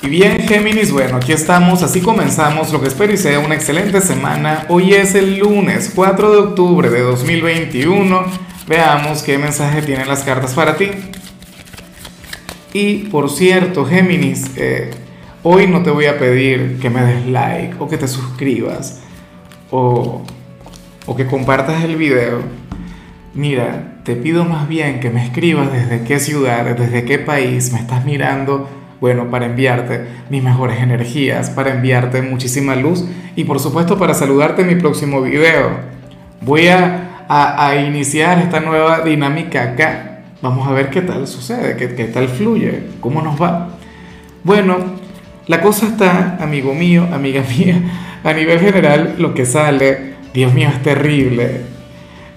Y bien, Géminis, bueno, aquí estamos, así comenzamos lo que espero y sea una excelente semana. Hoy es el lunes 4 de octubre de 2021. Veamos qué mensaje tienen las cartas para ti. Y por cierto, Géminis, eh, hoy no te voy a pedir que me des like o que te suscribas o, o que compartas el video. Mira, te pido más bien que me escribas desde qué ciudad, desde qué país me estás mirando bueno, para enviarte mis mejores energías, para enviarte muchísima luz y por supuesto para saludarte en mi próximo video. Voy a, a, iniciar esta nueva dinámica acá. Vamos a ver qué tal sucede, qué, tal fluye, cómo nos va. Bueno, la cosa está, amigo mío, amiga mía, a nivel general lo que sale, Dios mío, es terrible.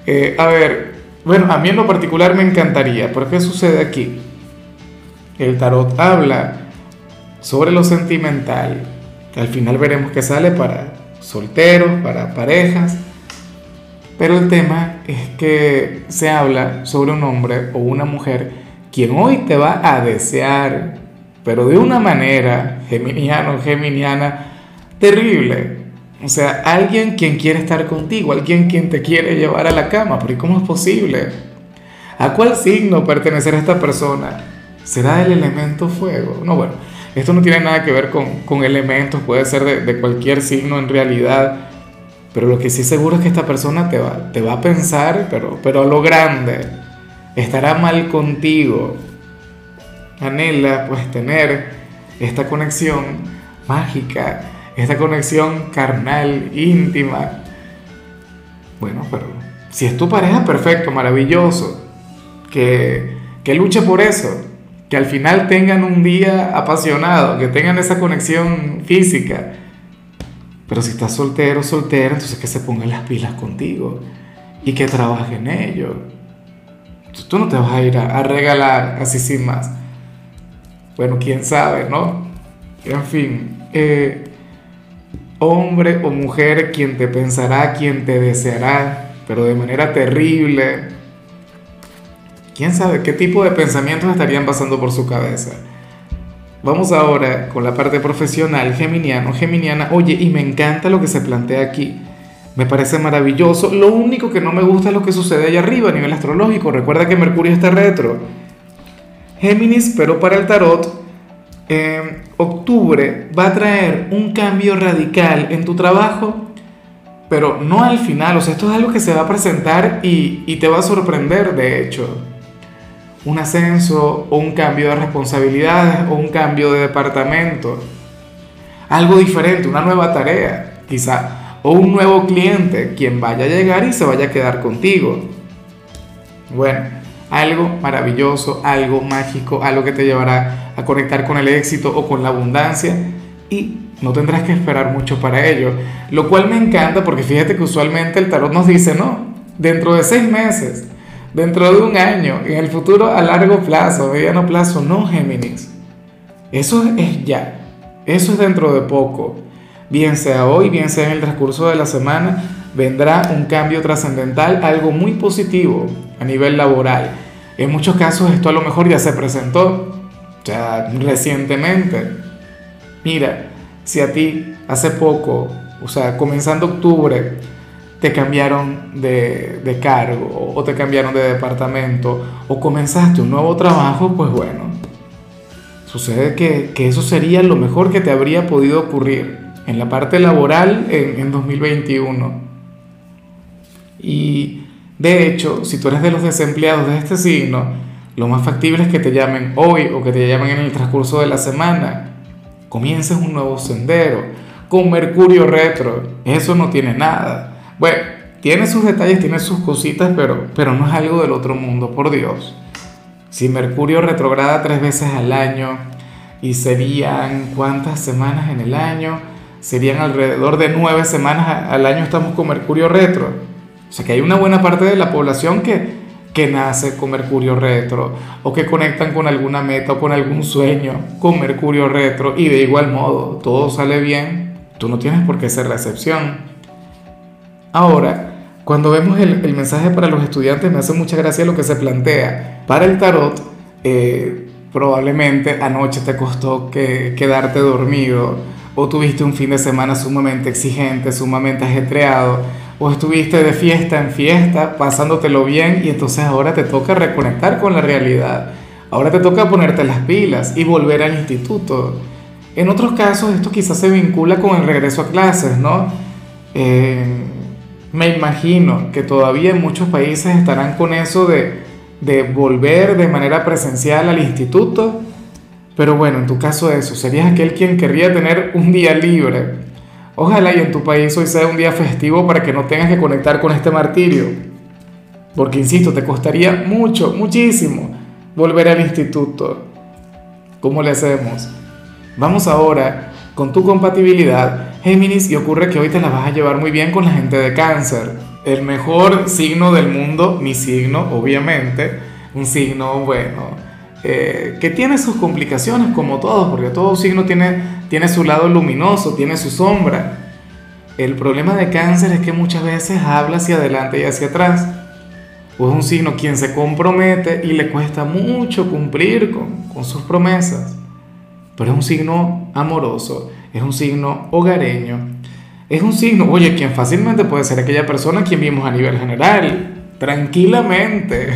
Eh, a ver, bueno, a mí en lo particular me encantaría, pero ¿qué sucede aquí? El tarot habla sobre lo sentimental, al final veremos que sale para solteros, para parejas, pero el tema es que se habla sobre un hombre o una mujer quien hoy te va a desear, pero de una manera, geminiano, geminiana, terrible. O sea, alguien quien quiere estar contigo, alguien quien te quiere llevar a la cama, pero ¿cómo es posible? ¿A cuál signo pertenecer a esta persona? ¿Será el elemento fuego? No, bueno, esto no tiene nada que ver con, elementos, puede ser de, cualquier signo en realidad, pero lo que sí seguro es que esta persona te va, te va a pensar, pero, pero a lo grande, estará mal contigo. Anhela pues tener esta conexión mágica, esta conexión carnal, íntima. Bueno, pero si es tu pareja, perfecto, maravilloso, que, que luche por eso que al final tengan un día apasionado, que tengan esa conexión física. Pero si estás soltero, soltera, entonces que se pongan las pilas contigo y que trabaje en ello. Tú no te vas a ir a, regalar así sin más. Bueno, quién sabe, ¿no? En fin, eh, hombre o mujer, quien te pensará, quien te deseará, pero de manera terrible, quién sabe qué tipo de pensamientos estarían pasando por su cabeza. Vamos ahora con la parte profesional, geminiano, geminiana. Oye, y me encanta lo que se plantea aquí. Me parece maravilloso. Lo único que no me gusta es lo que sucede allá arriba a nivel astrológico. Recuerda que Mercurio está retro. Géminis, pero para el tarot, eh, octubre va a traer un cambio radical en tu trabajo, pero no al final. O sea, esto es algo que se va a presentar y, y te va a sorprender, de hecho un ascenso o un cambio de responsabilidades o un cambio de departamento. Algo diferente, una nueva tarea, quizá, o un nuevo cliente, quien vaya a llegar y se vaya a quedar contigo. Bueno, algo maravilloso, algo mágico, algo que te llevará a conectar con el éxito o con la abundancia y no tendrás que esperar mucho para ello. Lo cual me encanta porque fíjate que usualmente el tarot nos dice, no, dentro de seis meses, dentro de un año, en el futuro a largo plazo, mediano plazo, no Géminis. Eso es ya, eso es dentro de poco. Bien sea hoy, bien sea en el transcurso de la semana, vendrá un cambio trascendental, algo muy positivo a nivel laboral. En muchos casos esto a lo mejor ya se presentó, ya recientemente. Mira, si a ti hace poco, o sea, comenzando octubre, te cambiaron de, cargo o te cambiaron de departamento o comenzaste un nuevo trabajo, pues bueno, sucede que, eso sería lo mejor que te habría podido ocurrir en la parte laboral en, en 2021. Y de hecho, si tú eres de los desempleados de este signo, lo más factible es que te llamen hoy o que te llamen en el transcurso de la semana. Comiences un nuevo sendero con Mercurio retro. Eso no tiene nada. Bueno, tiene sus detalles, tiene sus cositas, pero, pero no es algo del otro mundo, por Dios. Si Mercurio retrograda tres veces al año y serían cuántas semanas en el año, serían alrededor de nueve semanas al año estamos con Mercurio retro. O sea que hay una buena parte de la población que, que nace con Mercurio retro o que conectan con alguna meta o con algún sueño con Mercurio retro y de igual modo todo sale bien, tú no tienes por qué ser la excepción. Ahora, cuando vemos el, mensaje para los estudiantes, me hace mucha gracia lo que se plantea. Para el tarot, eh, probablemente anoche te costó que, quedarte dormido, o tuviste un fin de semana sumamente exigente, sumamente ajetreado, o estuviste de fiesta en fiesta, pasándotelo bien, y entonces ahora te toca reconectar con la realidad. Ahora te toca ponerte las pilas y volver al instituto. En otros casos esto quizás se vincula con el regreso a clases, ¿no? Eh, me imagino que todavía en muchos países estarán con eso de, de volver de manera presencial al instituto, pero bueno, en tu caso eso, serías aquel quien querría tener un día libre. Ojalá y en tu país hoy sea un día festivo para que no tengas que conectar con este martirio. Porque, insisto, te costaría mucho, muchísimo volver al instituto. ¿Cómo le hacemos? Vamos ahora con tu compatibilidad, Géminis, y ocurre que hoy te la vas a llevar muy bien con la gente de cáncer. El mejor signo del mundo, mi signo, obviamente, un signo bueno, eh, que tiene sus complicaciones como todos, porque todo signo tiene, tiene su lado luminoso, tiene su sombra. El problema de cáncer es que muchas veces habla hacia adelante y hacia atrás. O es un signo quien se compromete y le cuesta mucho cumplir con, con sus promesas pero es un signo amoroso, es un signo hogareño, es un signo, oye, quien fácilmente puede ser aquella persona quien vimos a nivel general, tranquilamente.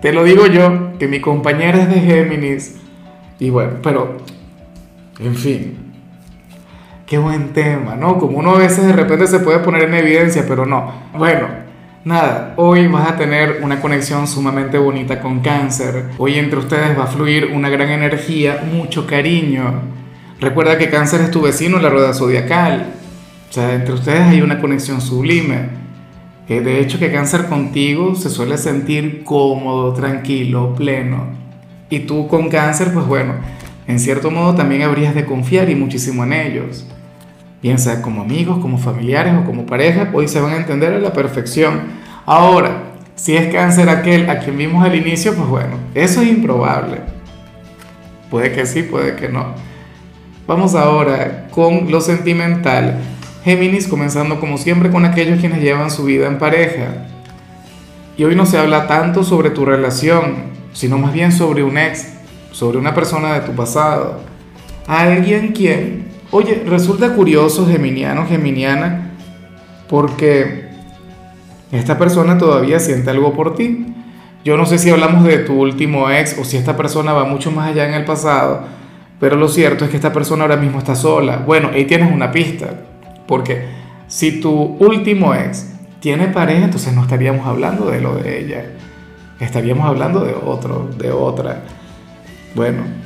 Te lo digo yo, que mi compañera es de Géminis. Y bueno, pero, en fin, qué buen tema, ¿no? Como uno a veces de repente se puede poner en evidencia, pero no. Bueno, Nada, hoy vas a tener una conexión sumamente bonita con cáncer. Hoy entre ustedes va a fluir una gran energía, mucho cariño. Recuerda que cáncer es tu vecino en la rueda zodiacal. O sea, entre ustedes hay una conexión sublime. Eh, de hecho, que cáncer contigo se suele sentir cómodo, tranquilo, pleno. Y tú con cáncer, pues bueno, en cierto modo también habrías de confiar y muchísimo en ellos piensa como amigos, como familiares o como pareja, hoy se van a entender a la perfección. Ahora, si es cáncer aquel a quien vimos al inicio, pues bueno, eso es improbable. Puede que sí, puede que no. Vamos ahora con lo sentimental. Géminis comenzando como siempre con aquellos quienes llevan su vida en pareja. Y hoy no se habla tanto sobre tu relación, sino más bien sobre un ex, sobre una persona de tu pasado. Alguien quien Oye, resulta curioso, Geminiano, Geminiana, porque esta persona todavía siente algo por ti. Yo no sé si hablamos de tu último ex o si esta persona va mucho más allá en el pasado, pero lo cierto es que esta persona ahora mismo está sola. Bueno, ahí tienes una pista, porque si tu último ex tiene pareja, entonces no estaríamos hablando de lo de ella, estaríamos hablando de otro, de otra. Bueno,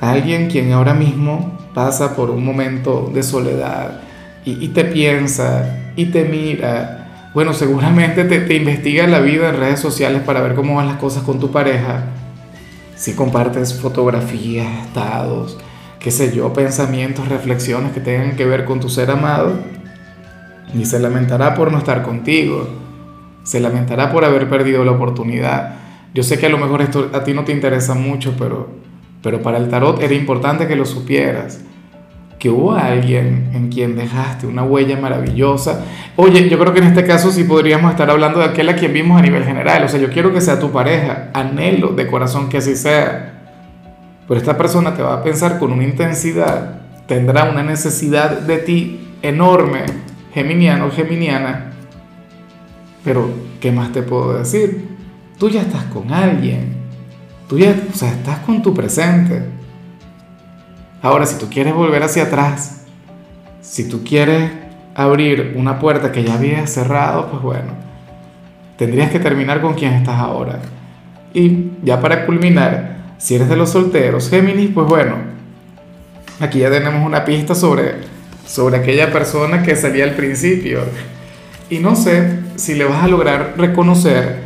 alguien quien ahora mismo pasa por un momento de soledad y, te piensa y te mira, bueno, seguramente te, te investiga la vida en redes sociales para ver cómo van las cosas con tu pareja. Si compartes fotografías, estados, qué sé yo, pensamientos, reflexiones que tengan que ver con tu ser amado, y se lamentará por no estar contigo, se lamentará por haber perdido la oportunidad. Yo sé que a lo mejor esto a ti no te interesa mucho, pero pero para el tarot era importante que lo supieras, que hubo alguien en quien dejaste una huella maravillosa. Oye, yo creo que en este caso sí podríamos estar hablando de aquel a quien vimos a nivel general, o sea, yo quiero que sea tu pareja, anhelo de corazón que así sea. Pero esta persona te va a pensar con una intensidad, tendrá una necesidad de ti enorme, geminiano, geminiana. Pero, ¿qué más te puedo decir? Tú ya estás con alguien Tú ya, o sea, estás con tu presente. Ahora, si tú quieres volver hacia atrás, si tú quieres abrir una puerta que ya habías cerrado, pues bueno, tendrías que terminar con quien estás ahora. Y ya para culminar, si eres de los solteros, Géminis, pues bueno, aquí ya tenemos una pista sobre, sobre aquella persona que salía al principio. Y no sé si le vas a lograr reconocer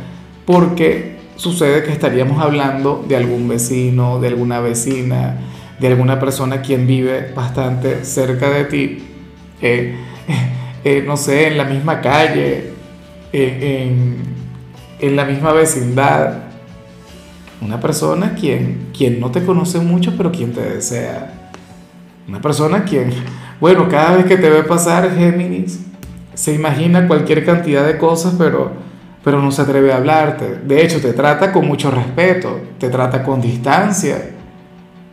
porque sucede que estaríamos hablando de algún vecino, de alguna vecina, de alguna persona quien vive bastante cerca de ti, eh, eh, no sé, en la misma calle, eh, en, en, la misma vecindad. Una persona quien, quien no te conoce mucho, pero quien te desea. Una persona quien, bueno, cada vez que te ve pasar Géminis, se imagina cualquier cantidad de cosas, pero pero no se atreve a hablarte. De hecho, te trata con mucho respeto, te trata con distancia,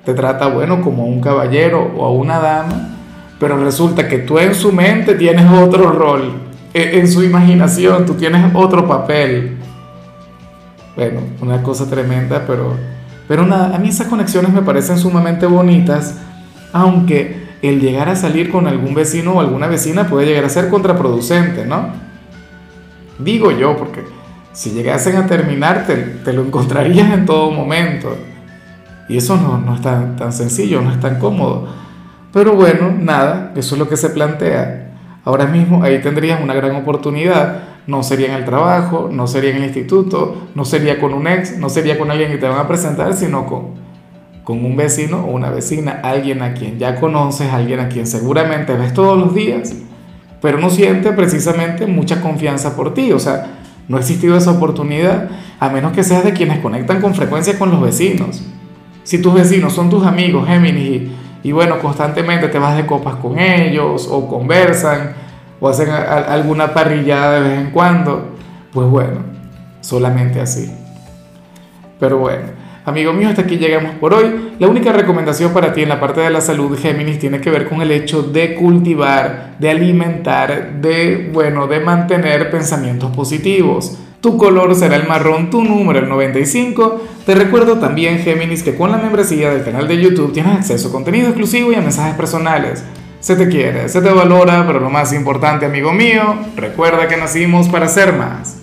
te trata, bueno, como a un caballero o a una dama, pero resulta que tú en su mente tienes otro rol, e, en su imaginación tú tienes otro papel. Bueno, una cosa tremenda, pero, pero nada, a mí esas conexiones me parecen sumamente bonitas, aunque el llegar a salir con algún vecino o alguna vecina puede llegar a ser contraproducente, ¿no? Digo yo, porque si llegasen a terminar, te, lo encontrarías en todo momento. Y eso no, no es tan, tan sencillo, no es tan cómodo. Pero bueno, nada, eso es lo que se plantea. Ahora mismo ahí tendrías una gran oportunidad. No sería en el trabajo, no sería en el instituto, no sería con un ex, no sería con alguien que te van a presentar, sino con, con un vecino o una vecina, alguien a quien ya conoces, alguien a quien seguramente ves todos los días, pero no siente precisamente mucha confianza por ti. O sea, no ha existido esa oportunidad, a menos que seas de quienes conectan con frecuencia con los vecinos. Si tus vecinos son tus amigos, Géminis, y, bueno, constantemente te vas de copas con ellos, o conversan, o hacen alguna parrillada de vez en cuando, pues bueno, solamente así. Pero bueno. Amigo mío, hasta aquí llegamos por hoy. La única recomendación para ti en la parte de la salud, Géminis, tiene que ver con el hecho de cultivar, de alimentar, de, bueno, de mantener pensamientos positivos. Tu color será el marrón, tu número el 95. Te recuerdo también, Géminis, que con la membresía del canal de YouTube tienes acceso a contenido exclusivo y a mensajes personales. Se te quiere, se te valora, pero lo más importante, amigo mío, recuerda que nacimos para ser más.